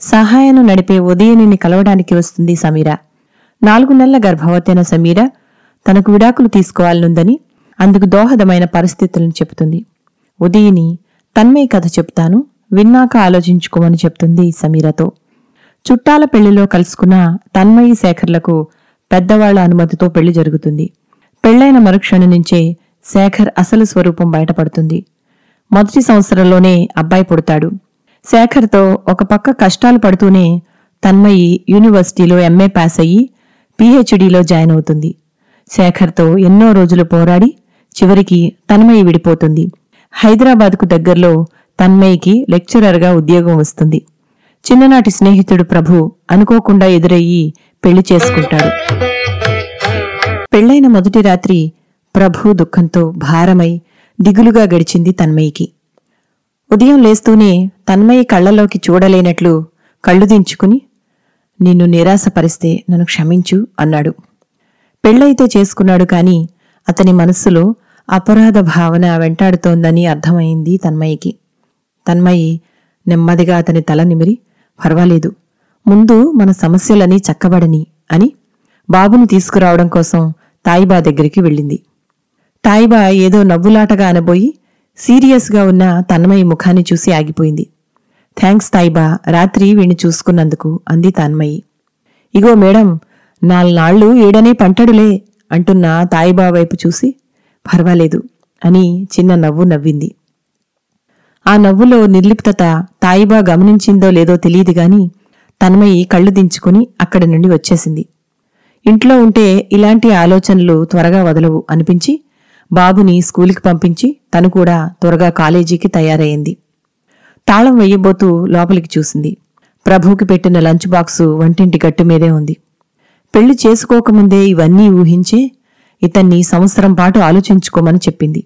సహాయను నడిపే ఉదయనిని కలవడానికి వస్తుంది సమీర. నాలుగు నెలల గర్భవతైన సమీర తనకు విడాకులు తీసుకోవాలనుందని అందుకు దోహదమైన పరిస్థితులను చెబుతుంది. ఉదయని తన్మయ కథ చెప్తాను విన్నాక ఆలోచించుకోమని చెప్తుంది సమీరతో. చుట్టాల పెళ్ళిలో కలుసుకున్న తన్మయి శేఖర్లకు పెద్దవాళ్ళ అనుమతితో పెళ్ళి జరుగుతుంది. పెళ్ళైన మరుక్షణం నుంచే శేఖర్ అసలు స్వరూపం బయటపడుతుంది. మొదటి సంవత్సరంలోనే అబ్బాయి పుడతాడు. శేఖర్తో ఒక పక్క కష్టాలు పడుతూనే తన్మయి యూనివర్సిటీలో ఎంఏ పాస్ అయ్యి పీహెచ్డీలో జాయిన్ అవుతుంది. శేఖర్తో ఎన్నో రోజులు పోరాడి చివరికి తన్మయి విడిపోతుంది. హైదరాబాద్కు దగ్గరలో తన్మయికి లెక్చరర్గా ఉద్యోగం వస్తుంది. చిన్ననాటి స్నేహితుడు ప్రభు అనుకోకుండా ఎదురయ్యి పెళ్ళి చేసుకుంటాడు. పెళ్ళైన మొదటి రాత్రి ప్రభు దుఃఖంతో భారమై దిగులుగా గడిచింది తన్మయికి. ఉదయం లేస్తూనే తన్మయి కళ్ళలోకి చూడలేనట్లు కళ్ళు దించుకుని నిన్ను నిరాశపరిస్తే నన్ను క్షమించు అన్నాడు. పెళ్ళైతే చేసుకున్నాడు కాని అతని మనస్సులో అపరాధ భావన వెంటాడుతోందని అర్థమైంది తన్మయికి. తన్మయి నెమ్మదిగా అతని తల నిమిరి పర్వాలేదు ముందు మన సమస్యలని చక్కబడని అని బాబును తీసుకురావడం కోసం తాయిబా దగ్గరికి వెళ్ళింది. తాయిబా ఏదో నవ్వులాటగా అనబోయి సీరియస్గా ఉన్న తన్మయి ముఖాన్ని చూసి ఆగిపోయింది. థ్యాంక్స్ తాయిబా రాత్రి వీణ్ణి చూసుకున్నందుకు అంది తన్మయి. ఇగో మేడం నాలునాళ్ళు ఏడనే పంటడులే అంటున్న తాయిబా వైపు చూసి పర్వాలేదు అని చిన్న నవ్వు నవ్వింది. ఆ నవ్వులో నిర్లిప్తత తాయిబా గమనించిందో లేదో తెలియదు గాని తన్మయి కళ్ళు దించుకుని అక్కడి నుండి వచ్చేసింది. ఇంట్లో ఉంటే ఇలాంటి ఆలోచనలు త్వరగా వదలవు అనిపించి బాబుని స్కూలుకి పంపించి తను కూడా త్వరగా కాలేజీకి తయారయ్యింది తాళం వెయ్యబోతూ లోపలికి చూసింది. ప్రభువుకి పెట్టిన లంచ్ బాక్సు వంటింటి గట్టు మీదే ఉంది. పెళ్ళి చేసుకోకముందే ఇవన్నీ ఊహించే ఇతన్ని సంవత్సరం పాటు ఆలోచించుకోమని చెప్పింది.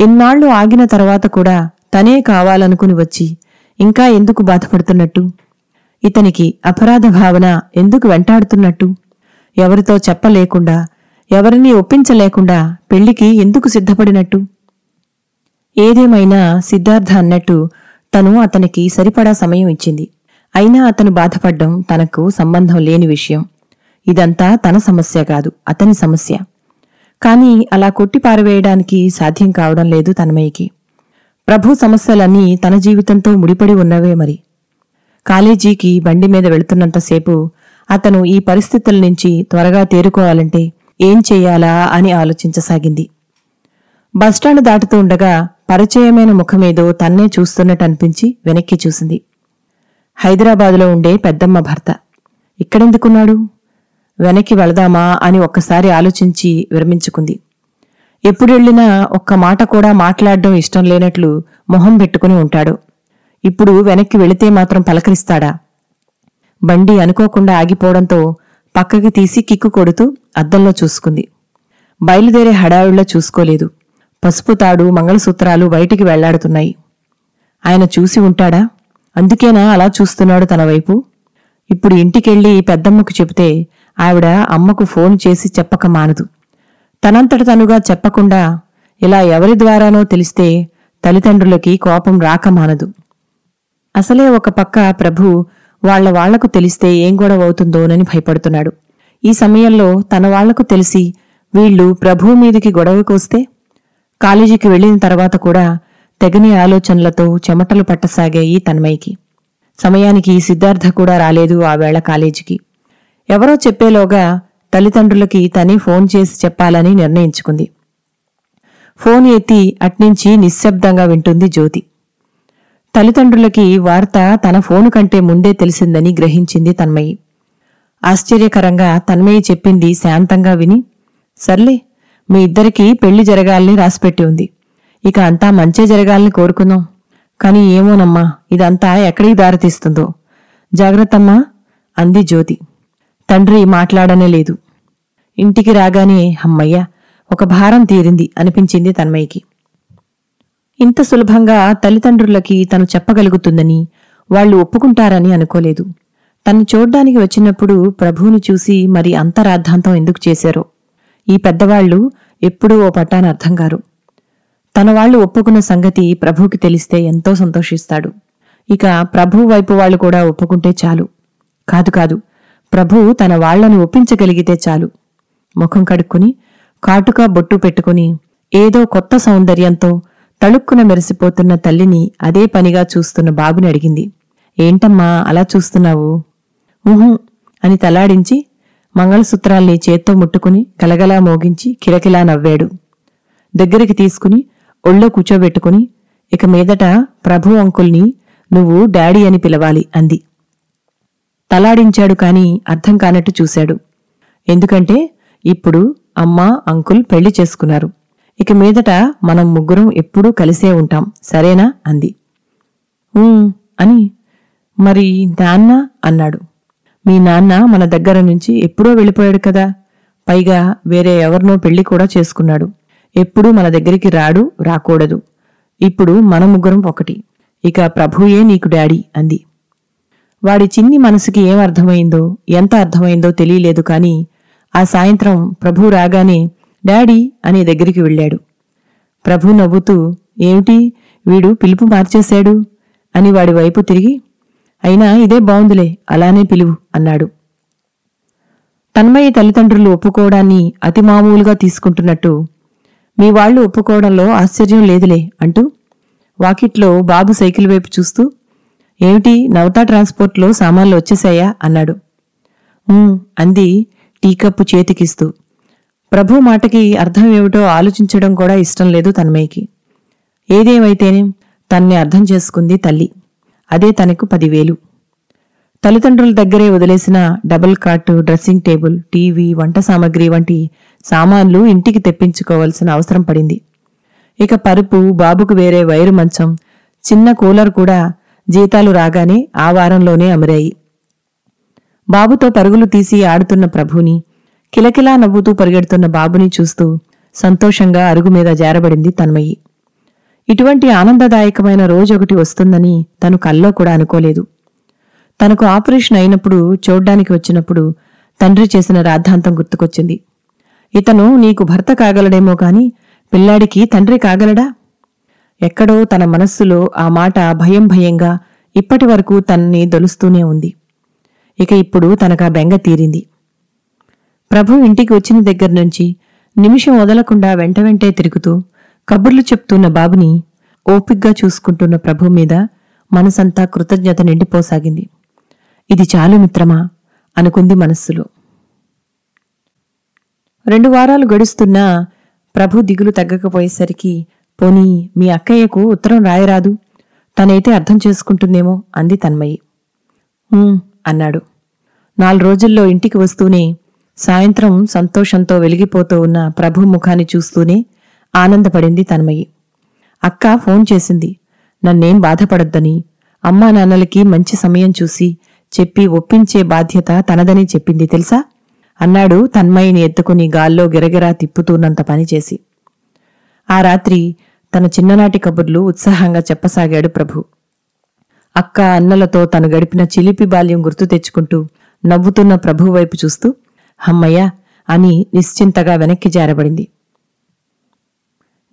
ఇన్నాళ్ళు ఆగిన తర్వాత కూడా తనే కావాలనుకుని వచ్చి ఇంకా ఎందుకు బాధపడుతున్నట్టు? ఇతనికి అపరాధ భావన ఎందుకు వెంటాడుతున్నట్టు? ఎవరితో చెప్పలేకుండా ఎవరినీ ఒప్పించలేకుండా పెళ్ళికి ఎందుకు సిద్ధపడినట్టు? ఏదేమైనా సిద్ధార్థ అన్నట్టు తను అతనికి సరిపడా సమయం ఇచ్చింది. అయినా అతను బాధపడ్డం తనకు సంబంధం లేని విషయం. ఇదంతా తన సమస్య కాదు అతని సమస్య. కాని అలా కొట్టి పారవేయడానికి సాధ్యం కావడం లేదు తన్మయ్యకి ప్రభు సమస్యలన్నీ తన జీవితంతో ముడిపడి ఉన్నవే మరి. కాలేజీకి బండి మీద వెళుతున్నంతసేపు అతను ఈ పరిస్థితుల నుంచి త్వరగా తేరుకోవాలంటే ఏం చెయ్యాలా అని ఆలోచించసాగింది. బస్టాండ్ దాటుతూ ఉండగా పరిచయమైన ముఖమేదో తన్నే చూస్తున్నట్టు అనిపించి వెనక్కి చూసింది. హైదరాబాదులో ఉండే పెద్దమ్మ భర్త ఇక్కడెందుకున్నాడు? వెనక్కి వెళదామా? అని ఒక్కసారి ఆలోచించి విరమించుకుంది. ఎప్పుడెళ్ళినా ఒక్క మాట కూడా మాట్లాడడం ఇష్టం లేనట్లు మొహం పెట్టుకుని ఉంటాడు. ఇప్పుడు వెనక్కి వెళితే మాత్రం పలకరిస్తాడా? బండి అనుకోకుండా ఆగిపోవడంతో పక్కకి తీసి కిక్కు కొడుతూ అద్దంలో చూసుకుంది. బయలుదేరే హడావిడిలో చూసుకోలేదు. పసుపు తాడు మంగళసూత్రాలు బయటికి వెళ్ళాడుతున్నాయి. ఆయన చూసి ఉంటాడా? అందుకేనా అలా చూస్తున్నాడు తన వైపు? ఇప్పుడు ఇంటికెళ్ళి పెద్దమ్మకు చెబితే ఆవిడ అమ్మకు ఫోన్ చేసి చెప్పక మానదు. తనంతట తనుగా చెప్పకుండా ఇలా ఎవరి ద్వారానో తెలిస్తే తల్లిదండ్రులకి కోపం రాక మానదు. అసలే ఒక పక్క ప్రభు వాళ్ళ వాళ్ళకు తెలిస్తే ఏం గొడవ అవుతుందోనని భయపడుతున్నాడు. ఈ సమయంలో తన వాళ్ళకు తెలిసి వీళ్ళు ప్రభువు మీదికి గొడవకొస్తే కాలేజీకి వెళ్ళిన తర్వాత కూడా తెగని ఆలోచనలతో చెమటలు పట్టసాగాయి తన్మయ్యకి. సమయానికి సిద్ధార్థ కూడా రాలేదు ఆ వేళ కాలేజీకి. ఎవరో చెప్పేలోగా తల్లిదండ్రులకి తనే ఫోన్ చేసి చెప్పాలని నిర్ణయించుకుంది. ఫోన్ ఎత్తి అట్నుంచి నిశ్శబ్దంగా వింటుంది జ్యోతి. తల్లిదండ్రులకి వార్త తన ఫోను కంటే ముందే తెలిసిందని గ్రహించింది తన్మయి. ఆశ్చర్యకరంగా తన్మయి చెప్పింది శాంతంగా విని సర్లే మీ ఇద్దరికీ పెళ్ళి జరగాలని రాసిపెట్టి ఉంది. ఇక అంతా మంచే జరగాలని కోరుకుందాం. కాని ఏమోనమ్మా ఇదంతా ఎక్కడికి దారితీస్తుందో. జాగ్రత్తమ్మా అంది జ్యోతి. తండ్రి మాట్లాడనే లేదు. ఇంటికి రాగానే అమ్మయ్య ఒక భారం తీరింది అనిపించింది తన్మయ్యకి ఇంత సులభంగా తల్లిదండ్రులకి తను చెప్పగలుగుతుందని వాళ్ళు ఒప్పుకుంటారని అనుకోలేదు. తను చూడ్డానికి వచ్చినప్పుడు ప్రభువుని చూసి మరి అంత రాద్ధాంతం ఎందుకు చేశారో. ఈ పెద్దవాళ్ళు ఎప్పుడూ ఓ పట్టాన అర్థం గారు తన వాళ్ళు ఒప్పుకున్న సంగతి ప్రభువుకి తెలిస్తే ఎంతో సంతోషిస్తాడు. ఇక ప్రభు వైపు వాళ్ళు కూడా ఒప్పుకుంటే చాలు. కాదు కాదు ప్రభు తన వాళ్ళను ఒప్పించగలిగితే చాలు. ముఖం కడుక్కుని కాటుక బొట్టు పెట్టుకుని ఏదో కొత్త సౌందర్యంతో తళుక్కున మెరిసిపోతున్న తల్లిని అదే పనిగా చూస్తున్న బాబుని అడిగింది. ఏంటమ్మా అలా చూస్తున్నావు? ఊహు అని తలాడించి మంగళసూత్రాల్ని చేత్తో ముట్టుకుని గలగలా మోగించి కిలకిలా నవ్వాడు. దగ్గరికి తీసుకుని ఒళ్ళో కూచోబెట్టుకుని ఇక మీదట ప్రభు అంకుల్ని నువ్వు డాడీ అని పిలవాలి అంది. తలాడించాడు కాని అర్థం కానట్టు చూశాడు. ఎందుకంటే ఇప్పుడు అమ్మ అంకుల్ పెళ్ళి చేసుకున్నారు. ఇక మీదట మనం ముగ్గురం ఎప్పుడూ కలిసే ఉంటాం. సరేనా? అంది. అని మరి నాన్న అన్నాడు. మీ నాన్న మన దగ్గర నుంచి ఎప్పుడో వెళ్ళిపోయాడు కదా. పైగా వేరే ఎవరినో పెళ్ళి కూడా చేసుకున్నాడు. ఎప్పుడూ మన దగ్గరికి రాడు రాకూడదు. ఇప్పుడు మన ముగ్గురం ఒకటి. ఇక ప్రభుయే నీకు డాడీ అంది. వాడి చిన్ని మనసుకి ఏం అర్థమైందో ఎంత అర్థమైందో తెలియలేదు కాని ఆ సాయంత్రం ప్రభు రాగానే డాడీ అని దగ్గరికి వెళ్ళాడు. ప్రభు నవ్వుతూ ఏమిటి? వీడు పిలుపు మార్చేశాడు? అని వాడి వైపు తిరిగి అయినా ఇదే బావుందిలే అలానే పిలువు అన్నాడు. తన్మయ్య తల్లిదండ్రులు ఒప్పుకోవడాన్ని అతి మామూలుగా తీసుకుంటున్నట్టు మీ వాళ్ళు ఒప్పుకోవడంలో ఆశ్చర్యం లేదులే అంటూ వాకిట్లో బాబు సైకిల్ వైపు చూస్తూ ఏమిటి నవతా ట్రాన్స్పోర్ట్లో సామాన్లు వచ్చేశాయా అన్నాడు. అంది టీకప్పు చేతికిస్తూ. ప్రభు మాటకి అర్థం ఏమిటో ఆలోచించడం కూడా ఇష్టం లేదు తన్మయ్యకి. ఏదేమైతేనే తన్ని అర్థం చేసుకుంది తల్లి. అదే తనకు పదివేలు. తల్లిదండ్రుల దగ్గరే వదిలేసిన double cot dressing table TV వంట సామాగ్రి వంటి సామాన్లు ఇంటికి తెప్పించుకోవాల్సిన అవసరం పడింది. ఇక పరుపు బాబుకు వేరే వైరు మంచం చిన్న కూలర్ కూడా జీతాలు రాగానే ఆ వారంలోనే అమరాయి. బాబుతో పరుగులు తీసి ఆడుతున్న ప్రభుని కిలకిలా నవ్వుతూ పరిగెడుతున్న బాబుని చూస్తూ సంతోషంగా అరుగు మీద జారబడింది తన్మయి. ఇటువంటి ఆనందదాయకమైన రోజొకటి వస్తుందని తను కల్లో కూడా అనుకోలేదు. తనకు ఆపరేషన్ అయినప్పుడు చూడ్డానికి వచ్చినప్పుడు తండ్రి చేసిన రాద్ధాంతం గుర్తుకొచ్చింది. ఇతను నీకు భర్త కాగలడేమో కాని పిల్లాడికి తండ్రి కాగలడా? ఎక్కడో తన మనస్సులో ఆ మాట భయం భయంగా ఇప్పటి వరకు తన్ని దొలుస్తూనే ఉంది. ఇక ఇప్పుడు తనకా బెంగ తీరింది. ప్రభు ఇంటికి వచ్చిన దగ్గర నుంచి నిమిషం వదలకుండా వెంట వెంటే తిరుగుతూ కబుర్లు చెప్తున్న బాబుని ఓపిగ్గా చూసుకుంటున్న ప్రభు మీద మనసంతా కృతజ్ఞత నిండిపోసాగింది. ఇది చాలు మిత్రమా? అనుకుంది మనస్సులో. రెండు వారాలు గడుస్తున్నా ప్రభు దిగులు తగ్గకపోయేసరికి పోనీ మీ అక్కయ్యకు ఉత్తరం రాయరాదు? తనైతే అర్థం చేసుకుంటుందేమో అంది తన్మయి. అన్నాడు. నాలుగు రోజుల్లో ఇంటికి వస్తూనే సాయంత్రం సంతోషంతో వెలిగిపోతూ ఉన్న ప్రభు ముఖాన్ని చూస్తూనే ఆనందపడింది తన్మయి. అక్క ఫోన్ చేసింది. నన్నేం బాధపడొద్దని అమ్మా నాన్నలకి మంచి సమయం చూసి చెప్పి ఒప్పించే బాధ్యత తనదని చెప్పింది తెలుసా? అన్నాడు తన్మయిని ఎత్తుకుని గాల్లో గిరగిరా తిప్పుతూనంత పనిచేసి ఆ రాత్రి తన చిన్ననాటి కబుర్లు ఉత్సాహంగా చెప్పసాగాడు ప్రభు. అక్క అన్నలతో తను గడిపిన చిలిపి బాల్యం గుర్తు తెచ్చుకుంటూ నవ్వుతున్న ప్రభు వైపు చూస్తూ హమ్మయ్య అని నిశ్చింతగా వెనక్కి జారబడింది.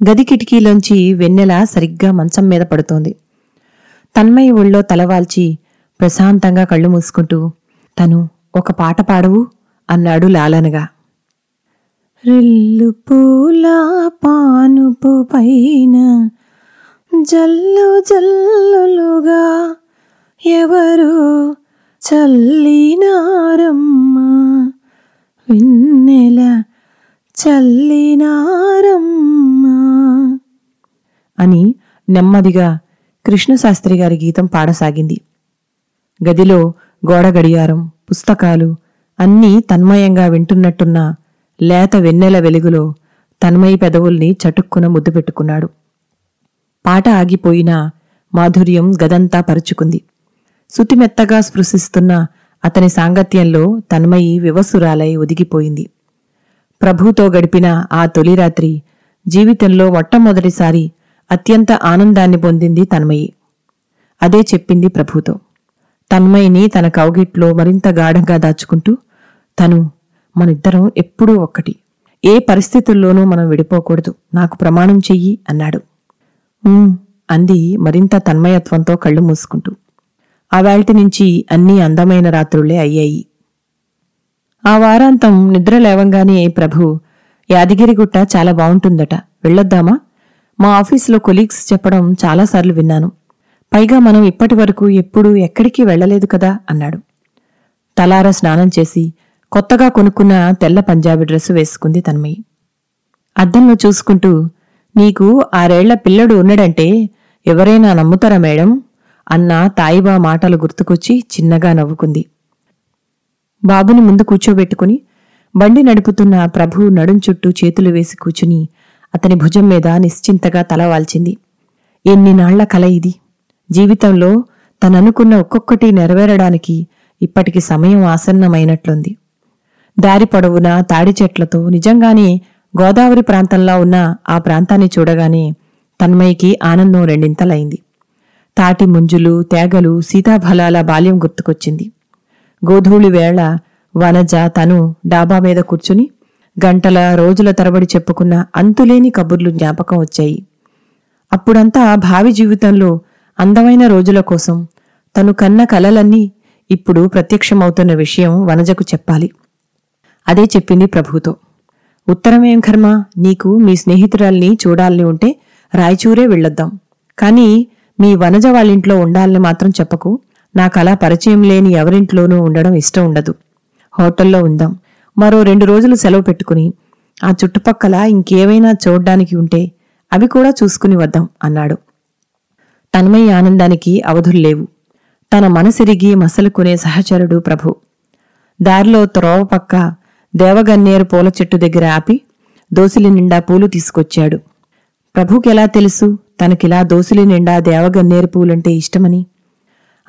గది కిటికీలోంచి వెన్నెల సరిగ్గా మంచం మీద పడుతోంది. తన్మయి ఒళ్ళో తలవాల్చి ప్రశాంతంగా కళ్ళు మూసుకుంటూ తను ఒక పాట పాడవు? అన్నాడు లాలనగా. రిల్లు పూల పానుపు పైన జల్లు జల్లులుగా ఎవరు చల్లినారమ్మ? వెన్నెల చల్లినారమ్మా అని నెమ్మదిగా కృష్ణశాస్త్రి గారి గీతం పాడసాగింది. గదిలో గోడ గడియారం పుస్తకాలు అన్నీ తన్మయంగా వింటున్నట్టున్న లేత వెన్నెల వెలుగులో తన్మయి పెదవుల్ని చటుక్కున ముద్దు పెట్టుకున్నాడు. పాట ఆగిపోయినా మాధుర్యం గదంతా పరుచుకుంది. సుతిమెత్తగా స్పృశిస్తున్న అతని సాంగత్యంలో తన్మయి వివసురాలై ఒదిగిపోయింది. ప్రభుతో గడిపిన ఆ తొలి రాత్రి జీవితంలో మొట్టమొదటిసారి అత్యంత ఆనందాన్ని పొందింది తన్మయి. అదే చెప్పింది ప్రభుతో. తన్మయిని తన కౌగిట్లో మరింత గాఢంగా దాచుకుంటూ తను మనిద్దరం ఎప్పుడూ ఒక్కటి. ఏ పరిస్థితుల్లోనూ మనం విడిపోకూడదు. నాకు ప్రమాణం చెయ్యి అన్నాడు. అంది మరింత తన్మయత్వంతో కళ్ళు మూసుకుంటూ. ఆవాల్టి నుంచి అన్నీ అందమైన రాత్రులే అయ్యాయి. ఆ వారాంతం నిద్ర లేవంగానే ప్రభు యాదగిరిగుట్ట చాలా బావుంటుందట. వెళ్ళొద్దామా? మా ఆఫీసులో కొలీగ్స్ చెప్పడం చాలాసార్లు విన్నాను. పైగా మనం ఇప్పటి వరకు ఎప్పుడూ ఎక్కడికి వెళ్ళలేదు కదా అన్నాడు. తలార స్నానం చేసి కొత్తగా కొనుక్కున్న తెల్ల పంజాబీ డ్రెస్సు వేసుకుంది తన్మయి. అద్దంలో చూసుకుంటూ నీకు ఆరేళ్ళ పిల్లడు ఉన్నడంటే ఎవరైనా నమ్ముతారా మేడం? అన్న తాయిబా మాటలు గుర్తుకొచ్చి చిన్నగా నవ్వుకుంది. బాబుని ముందు కూర్చోబెట్టుకుని బండి నడుపుతున్న ప్రభు నడుం చుట్టూ చేతులు వేసి కూచుని అతని భుజం మీద నిశ్చింతగా తల వాల్చింది. ఎన్ని నాళ్ళ కల ఇది. జీవితంలో తననుకున్న ఒక్కొక్కటి నెరవేరడానికి ఇప్పటికి సమయం ఆసన్నమైనట్లుంది. దారి పొడవునా తాడి చెట్లతో నిజంగానే గోదావరి ప్రాంతంలో ఉన్న ఆ ప్రాంతాన్ని చూడగానే తన్మయికి ఆనందం రెండింతలైంది. తాటి ముంజులు తేగలు సీతాఫలాల బాల్యం గుర్తుకొచ్చింది. గోధూళి వేళ వనజ తను డాబా మీద కూర్చుని గంటల రోజుల తరబడి చెప్పుకున్న అంతులేని కబుర్లు జ్ఞాపకం వచ్చాయి. అప్పుడంతా భావి జీవితంలో అందమైన రోజుల కోసం తను కన్న కలలన్నీ ఇప్పుడు ప్రత్యక్షమవుతున్న విషయం వనజకు చెప్పాలి. అదే చెప్పింది ప్రభుతో. ఉత్తరమేం కర్మ? నీకు మీ స్నేహితురాల్ని చూడాలని ఉంటే రాయచూరే వెళ్ళొద్దాం. కానీ మీ వనజ వాళ్ళింట్లో ఉండాలని మాత్రం చెప్పకు. నాకలా పరిచయం లేని ఎవరింట్లోనూ ఉండడం ఇష్టం ఉండదు. హోటల్లో ఉందాం. మరో రెండు రోజులు సెలవు పెట్టుకుని ఆ చుట్టుపక్కల ఇంకేవైనా చూడ్డానికి ఉంటే అవి కూడా చూసుకుని వద్దాం అన్నాడు. తన్మయ ఆనందానికి అవధుల్లేవు తన మనసిరిగి మసలుకునే సహచరుడు ప్రభు. దారిలో త్రోవ పక్క దేవగన్నేరు పూల చెట్టు దగ్గర ఆపి దోసిలి నిండా పూలు తీసుకొచ్చాడు. ప్రభుకెలా తెలుసు? తనకిలా దోసులి నిండా దేవగన్నేరు పూలంటే ఇష్టమని.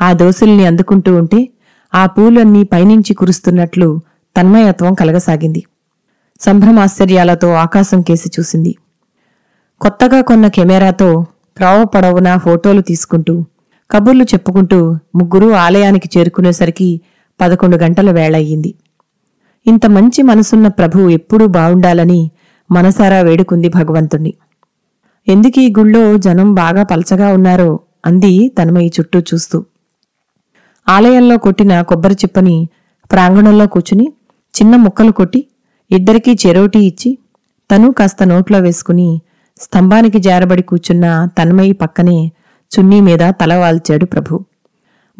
ఆ దోసుల్ని అందుకుంటూ ఉంటే ఆ పూలన్నీ పైనుంచి కురుస్తున్నట్లు తన్మయత్వం కలగసాగింది. సంభ్రమాశ్చర్యాలతో ఆకాశం కేసి చూసింది. కొత్తగా కొన్న కెమెరాతో త్రోవ పొడవునా ఫోటోలు తీసుకుంటూ కబుర్లు చెప్పుకుంటూ ముగ్గురు ఆలయానికి చేరుకునేసరికి పదకొండు గంటల వేళయ్యింది. ఇంత మంచి మనసున్న ప్రభు ఎప్పుడూ బావుండాలని మనసారా వేడుకుంది భగవంతుణ్ణి. ఎందుకీ గుళ్ళో జనం బాగా పలచగా ఉన్నారో? అంది తన్మయి చుట్టూ చూస్తూ. ఆలయంలో కొట్టిన కొబ్బరి చిప్పని ప్రాంగణంలో కూచుని చిన్న ముక్కలు కొట్టి ఇద్దరికీ చెరోటి ఇచ్చి తను కాస్త నోట్లో వేసుకుని స్తంభానికి జారబడి కూర్చున్న తన్మయి పక్కనే చున్నీ మీద తల వాల్చాడు ప్రభు.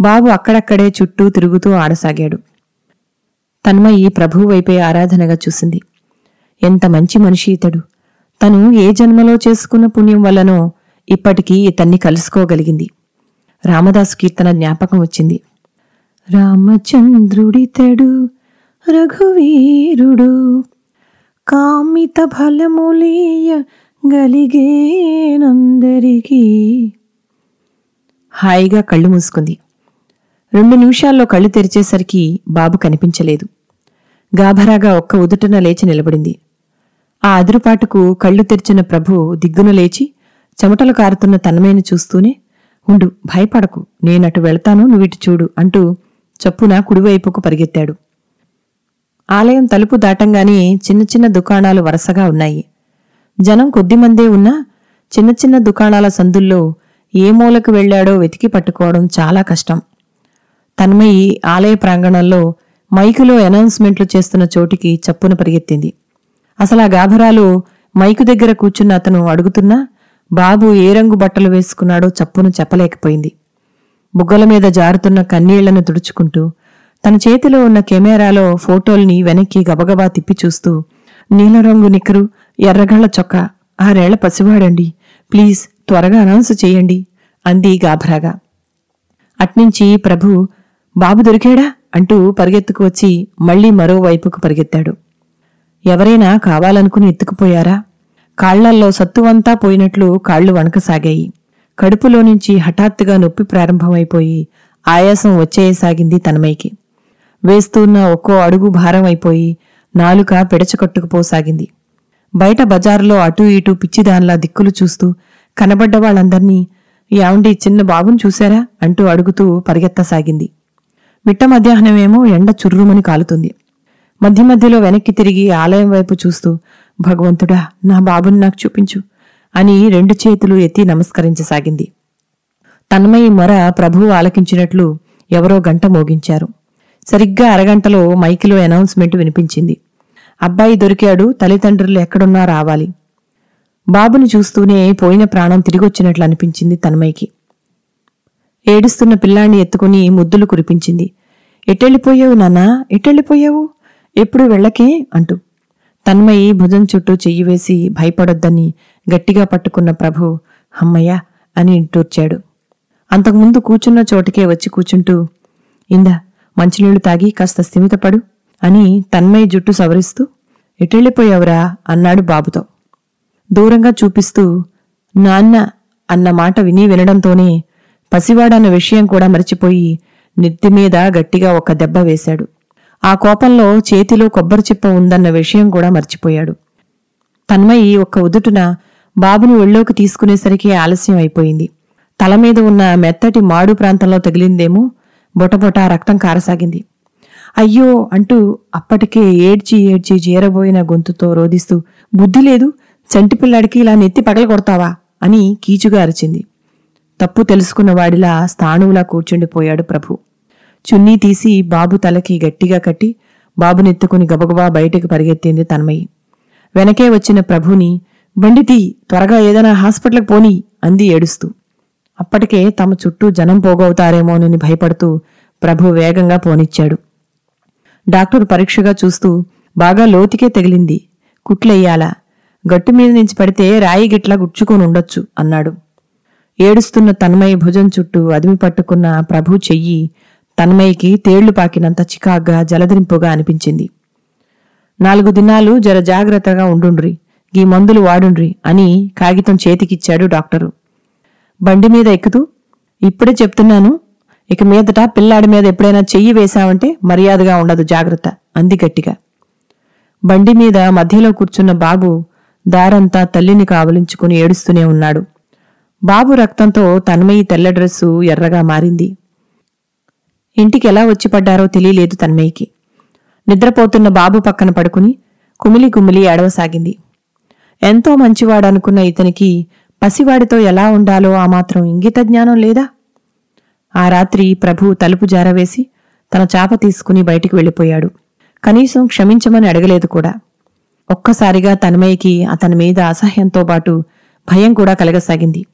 బాబు అక్కడక్కడే చుట్టూ తిరుగుతూ ఆడసాగాడు. తన్మయి ప్రభు వైపే ఆరాధనగా చూసింది. ఎంత మంచి మనిషి ఇతడు. తను ఏ జన్మలో చేసుకున్న పుణ్యం వల్లనో ఇప్పటికీ ఇతన్ని కలుసుకోగలిగింది. రామదాసు కీర్తన జ్ఞాపకం వచ్చింది. రామచంద్రుడితడు రఘువీరుడు కామిత ఫలములీయ గలిగేనందరికీ. హాయిగా కళ్ళు మూసుకుంది. రెండు నిమిషాల్లో కళ్ళు తెరిచేసరికి బాబు కనిపించలేదు. గాభరాగా ఒక్క ఉదుటన లేచి నిలబడింది. ఆ అదురుపాటుకు కళ్ళు తెరిచిన ప్రభు దిగ్గున లేచి చెమటలు కారుతున్న తన్మేను చూస్తూనే ఉండు భయపడకు. నేనటు వెళతాను నువ్విటు చూడు అంటూ చప్పున కుడివైపుకు పరిగెత్తాడు. ఆలయం తలుపు దాటంగానే చిన్న చిన్న దుకాణాలు వరసగా ఉన్నాయి. జనం కొద్దిమందే ఉన్నా చిన్న చిన్న దుకాణాల సందుల్లో ఏ మూలకు వెళ్ళాడో వెతికి పట్టుకోవడం చాలా కష్టం. తన్మయి ఆలయ ప్రాంగణంలో మైకులో అనౌన్స్మెంట్లు చేస్తున్న చోటికి చప్పున పరిగెత్తింది. అసలు ఆ గాభరాలు మైకు దగ్గర కూర్చున్న అతను అడుగుతున్నా బాబు ఏ రంగు బట్టలు వేసుకున్నాడో చప్పును చెప్పలేకపోయింది. బుగ్గల మీద జారుతున్న కన్నీళ్ళను తుడుచుకుంటూ తన చేతిలో ఉన్న కెమెరాలో ఫోటోల్ని వెనక్కి గబగబా తిప్పి చూస్తూ నీలరంగు నిక్కరు ఎర్రగళ్ళ చొక్కా ఆరేళ్ళ పసివాడండి ప్లీజ్ త్వరగా అనౌన్స్ చేయండి అంది గాభరాగా. అట్నుంచి ప్రభు బాబు దొరికాడా? అంటూ పరిగెత్తుకు వచ్చి మళ్ళీ మరోవైపుకు పరిగెత్తాడు. ఎవరైనా కావాలనుకుని ఎత్తుకుపోయారా? కాళ్ళల్లో సత్తువంతా పోయినట్లు కాళ్ళు వణకసాగాయి. కడుపులో నుంచి హఠాత్తుగా నొప్పి ప్రారంభమైపోయి ఆయాసం వచ్చేయసాగింది తనమైకి వేస్తున్న ఒక్కో అడుగు భారం అయిపోయి నాలుక పిడచకట్టుకుపోసాగింది. బయట బజారులో అటూ ఇటూ పిచ్చిదాన్లా దిక్కులు చూస్తూ కనబడ్డ వాళ్ళందర్నీ యావండి చిన్న బాబుని చూశారా? అంటూ అడుగుతూ పరిగెత్తసాగింది. మిట్ట మధ్యాహ్నమేమో ఎండ చుర్రుమని కాలుతుంది. మధ్య మధ్యలో వెనక్కి తిరిగి ఆలయం వైపు చూస్తూ భగవంతుడా నా బాబుని నాకు చూపించు అని రెండు చేతులు ఎత్తి నమస్కరించసాగింది. తన్మయి మొర ప్రభువు ఆలకించినట్లు ఎవరో గంట మోగించారు. సరిగ్గా అరగంటలో మైకిలో అనౌన్స్మెంట్ వినిపించింది. అబ్బాయి దొరికాడు తల్లిదండ్రులు ఎక్కడున్నా రావాలి. బాబుని చూస్తూనే పోయిన ప్రాణం తిరిగొచ్చినట్లు అనిపించింది తన్మయ్యకి ఏడుస్తున్న పిల్లాన్ని ఎత్తుకుని ముద్దులు కురిపించింది. ఎట్టెళ్ళిపోయావు నాన్నా? ఎట్టెళ్ళిపోయావు ఎప్పుడు వెళ్ళకే అంటూ తన్మయి భుజం చుట్టూ చెయ్యి వేసి భయపడొద్దని గట్టిగా పట్టుకున్న ప్రభు హమ్మయ్య అని ఇంటూర్చాడు అంతకుముందు కూచున్న చోటికే వచ్చి కూచుంటూ ఇందా మంచినీళ్ళు తాగి కాస్త స్థిమితపడు అని తన్మయ్య జుట్టు సవరిస్తూ ఎటెళ్ళిపోయావురా అన్నాడు బాబుతో. దూరంగా చూపిస్తూ నాన్న అన్న మాట విని వినడంతోనే పసివాడన్న విషయం కూడా మరిచిపోయి నెత్తిమీద గట్టిగా ఒక దెబ్బ వేశాడు. ఆ కోపంలో చేతిలో కొబ్బరి చిప్ప ఉందన్న విషయం కూడా మర్చిపోయాడు. తన్మయి ఒక్క ఉదుటున బాబుని ఒళ్ళోకి తీసుకునేసరికి ఆలస్యం అయిపోయింది. తల మీద ఉన్న మెత్తటి మాడు ప్రాంతంలో తగిలిందేమో బొటబొట రక్తం కారసాగింది. అయ్యో అంటూ అప్పటికే ఏడ్చి ఏడ్చి జీరబోయిన గొంతుతో రోధిస్తూ బుద్ధి లేదు చంటిపిల్లాడికి ఇలా నెత్తి పగలగొడతావా అని కీచుగా అరిచింది. తప్పు తెలుసుకున్న వాడిలా స్థాణువులా కూర్చుండిపోయాడు ప్రభు. చున్నీ తీసి బాబు తలకి గట్టిగా కట్టి బాబునెత్తుకుని గబగబా బయటికి పరిగెత్తింది తన్మయి. వెనకే వచ్చిన ప్రభుని బండితి త్వరగా ఏదైనా హాస్పిటల్కి పోనీ అంది ఏడుస్తూ. అప్పటికే తమ చుట్టూ జనం పోగవుతారేమోనని భయపడుతూ ప్రభు వేగంగా పోనిచ్చాడు. డాక్టర్ పరీక్షగా చూస్తూ బాగా లోతుకే తగిలింది కుట్లెయ్యాలా గట్టు మీద నుంచి పడితే రాయి గిట్లా గుచ్చుకొని ఉండొచ్చు అన్నాడు. ఏడుస్తున్న తన్మయి భుజం చుట్టూ అదిమి పట్టుకున్న ప్రభు చెయ్యి తన్మయికి తేళ్ళు పాకినంత చికాగ్గా జలదిరింపుగా అనిపించింది. నాలుగు దినాలు జర జాగ్రత్తగా ఉండుండ్రి గీ మందులు వాడుండ్రి అని కాగితం చేతికిచ్చాడు డాక్టరు. బండి మీద ఎక్కుతూ ఇప్పుడే చెప్తున్నాను ఇక మీదట పిల్లాడి మీద ఎప్పుడైనా చెయ్యి వేశావంటే మర్యాదగా ఉండదు జాగ్రత్త అంది గట్టిగా. బండి మీద మధ్యలో కూర్చున్న బాబు దారంతా తల్లిని కావలించుకుని ఏడుస్తూనే ఉన్నాడు. బాబు రక్తంతో తన్మయి తెల్ల డ్రెస్సు ఎర్రగా మారింది. ఇంటికి ఎలా వచ్చి పడ్డారో తెలియలేదు తన్మయ్యకి. నిద్రపోతున్న బాబు పక్కన పడుకుని కుమిలి కుమిలి ఏడవసాగింది. ఎంతో మంచివాడనుకున్న ఇతనికి పసివాడితో ఎలా ఉండాలో ఆ మాత్రం ఇంగిత జ్ఞానం లేదా? ఆ రాత్రి ప్రభు తలుపు జారవేసి తన చాప తీసుకుని బయటికి వెళ్ళిపోయాడు. కనీసం క్షమించమని అడగలేదు కూడా. ఒక్కసారిగా తన్మయ్యకి అతని మీద అసహ్యంతో పాటు భయం కూడా కలగసాగింది.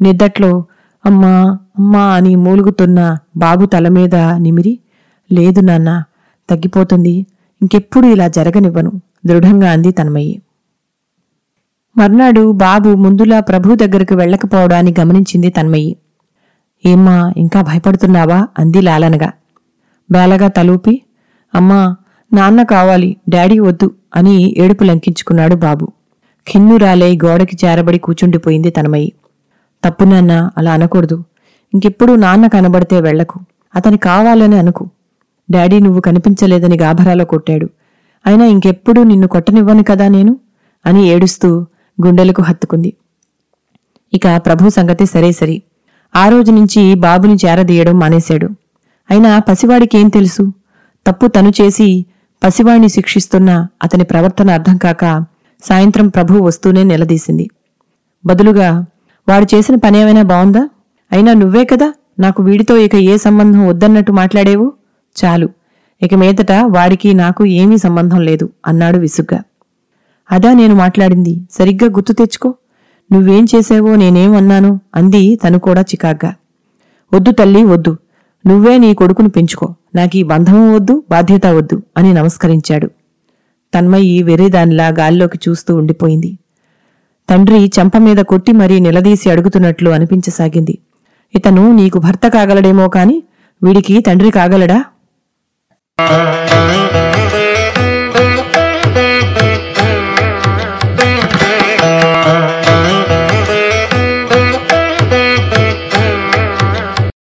నిద్దట్లో అమ్మా అమ్మా అని మూలుగుతున్న బాబు తల మీద నిమిరి. లేదు నాన్న తగ్గిపోతుంది. ఇంకెప్పుడు ఇలా జరగనివ్వను దృఢంగా అంది తన్మయ్యి మర్నాడు బాబు ముందులా ప్రభు దగ్గరకు వెళ్ళకపోవడాన్ని గమనించింది తన్మయ్యి ఏమ్మా ఇంకా భయపడుతున్నావా? అంది లాలనగా. బేలగా తలూపి అమ్మా నాన్న కావాలి డాడీ వద్దు అని ఏడుపు లంకించుకున్నాడు బాబు. ఖిన్నురాలై గోడకి చేరబడి కూచుండిపోయింది తనమయ్యి తప్పు నాన్న అలా అనకూడదు. ఇంకెప్పుడు నాన్న కనబడితే వెళ్ళకు అతని కావాలని అనుకు. డాడీ నువ్వు కనిపించలేదని గాభరాలో కొట్టాడు. అయినా ఇంకెప్పుడు నిన్ను కొట్టనివ్వను కదా నేను? అని ఏడుస్తూ గుండెలకు హత్తుకుంది. ఇక ప్రభు సంగతి సరే సరి. ఆ రోజు నుంచి బాబుని చేరదీయడం మానేశాడు. అయినా పసివాడికేం తెలుసు? తప్పు తను చేసి పసివాణ్ణి శిక్షిస్తున్న అతని ప్రవర్తన అర్థం కాక సాయంత్రం ప్రభు వస్తూనే నిలదీసింది. బదులుగా వాడు చేసిన పని ఏమైనా బాగుందా? అయినా నువ్వే కదా నాకు వీడితో ఇక ఏ సంబంధం వద్దన్నట్టు మాట్లాడేవు? చాలు. ఇక మీదట వాడికి నాకు ఏమీ సంబంధం లేదు అన్నాడు విసుగ్గా. అదా నేను మాట్లాడింది. సరిగ్గా గుర్తు తెచ్చుకో. నువ్వేం చేసావో నేనేమన్నాను అంది తను కూడా చికాగ్గా. వద్దు తల్లి వద్దు. నువ్వే నీ కొడుకును పెంచుకో. నాకీ బంధము వద్దు బాధ్యత వద్దు అని నమస్కరించాడు. తన్మయి వెర్రిదానిలా గాల్లోకి చూస్తూ ఉండిపోయింది. తండ్రి చెంప మీద కొట్టి మరీ నిలదీసి అడుగుతున్నట్లు అనిపించసాగింది. ఇతను నీకు భర్త కాగలడేమో కాని వీడికి తండ్రి కాగలడా?